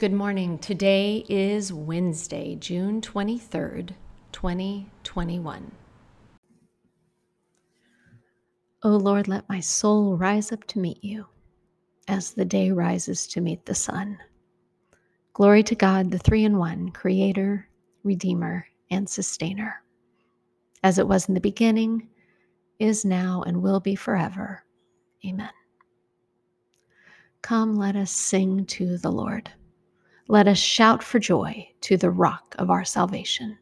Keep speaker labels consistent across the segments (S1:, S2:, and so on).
S1: Good morning. Today is Wednesday, June 23rd, 2021. O Lord, let my soul rise up to meet you as the day rises to meet the sun. Glory to God, the three in one, Creator, Redeemer, and Sustainer, as it was in the beginning, is now, and will be forever. Amen. Come, let us sing to the Lord. Let us shout for joy to the rock of our salvation.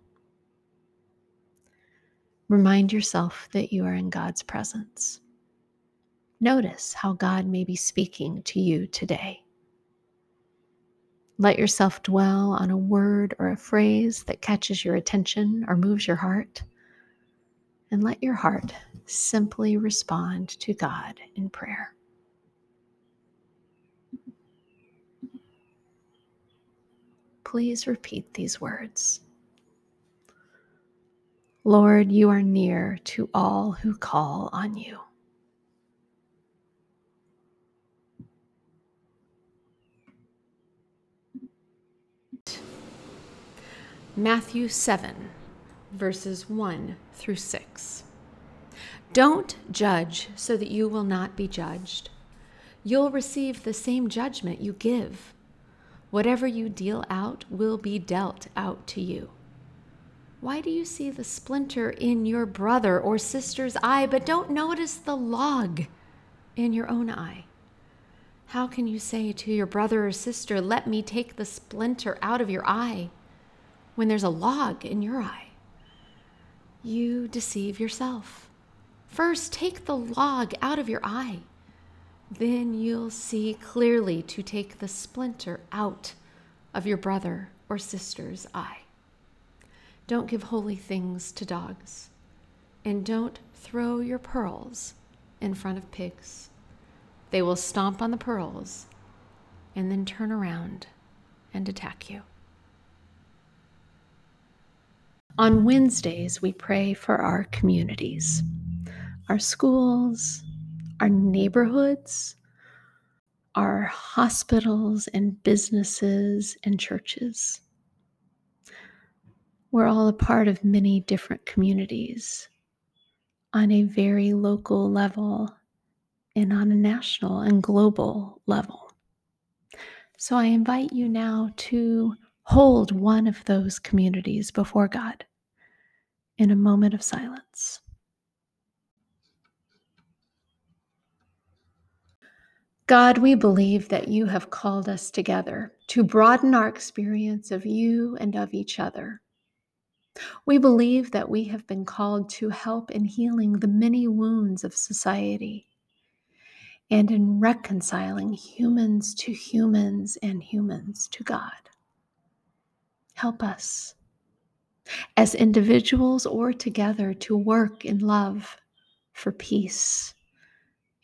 S1: Remind yourself that you are in God's presence. Notice how God may be speaking to you today. Let yourself dwell on a word or a phrase that catches your attention or moves your heart. And let your heart simply respond to God in prayer. Please repeat these words. Lord, you are near to all who call on you. Matthew 7, verses 1 through 6. Don't judge so that you will not be judged. You'll receive the same judgment you give. Whatever you deal out will be dealt out to you. Why do you see the splinter in your brother or sister's eye, but don't notice the log in your own eye? How can you say to your brother or sister, Let me take the splinter out of your eye, when there's a log in your eye? You deceive yourself. First, take the log out of your eye then you'll see clearly to take the splinter out of your brother or sister's eye. Don't give holy things to dogs, and don't throw your pearls in front of pigs. They will stomp on the pearls and then turn around and attack you. On Wednesdays, we pray for our communities, our schools, our neighborhoods, our hospitals and businesses and churches. We're all a part of many different communities on a very local level and on a national and global level. So I invite you now to hold one of those communities before God in a moment of silence. God, we believe that you have called us together to broaden our experience of you and of each other. We believe that we have been called to help in healing the many wounds of society and in reconciling humans to humans and humans to God. Help us as individuals or together to work in love for peace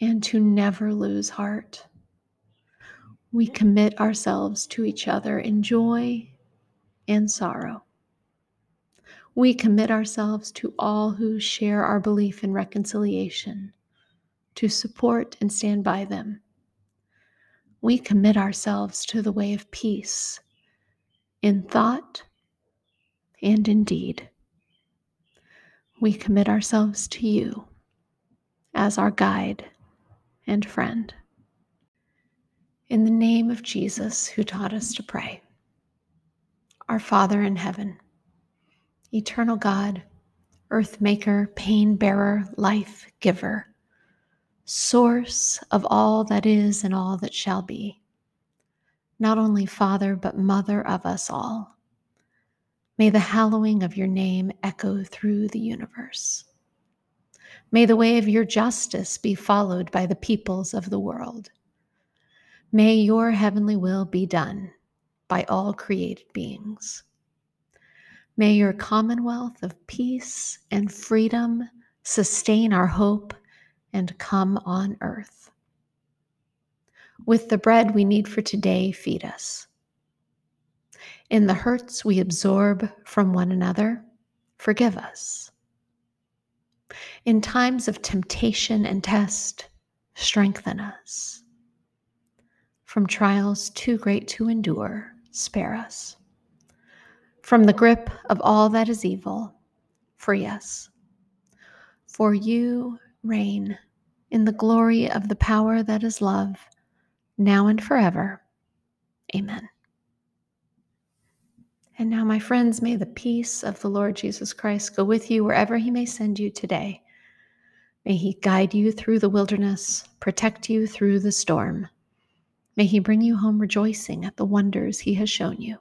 S1: and to never lose heart. We commit ourselves to each other in joy and sorrow. We commit ourselves to all who share our belief in reconciliation, to support and stand by them. We commit ourselves to the way of peace in thought and in deed. We commit ourselves to you as our guide and friend. In the name of Jesus, who taught us to pray, our Father in heaven, eternal God, earth maker, pain bearer, life giver, source of all that is and all that shall be, not only Father, but Mother of us all. May the hallowing of your name echo through the universe. May the way of your justice be followed by the peoples of the world. May your heavenly will be done by all created beings. May your commonwealth of peace and freedom sustain our hope and come on earth. With the bread we need for today, feed us. In the hurts we absorb from one another, forgive us. In times of temptation and test, strengthen us. From trials too great to endure, spare us. From the grip of all that is evil, free us. For you reign in the glory of the power that is love, now and forever. Amen. And now, my friends, may the peace of the Lord Jesus Christ go with you wherever he may send you today. May he guide you through the wilderness, protect you through the storm. May he bring you home rejoicing at the wonders he has shown you.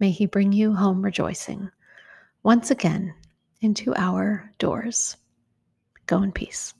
S1: May he bring you home rejoicing once again into our doors. Go in peace.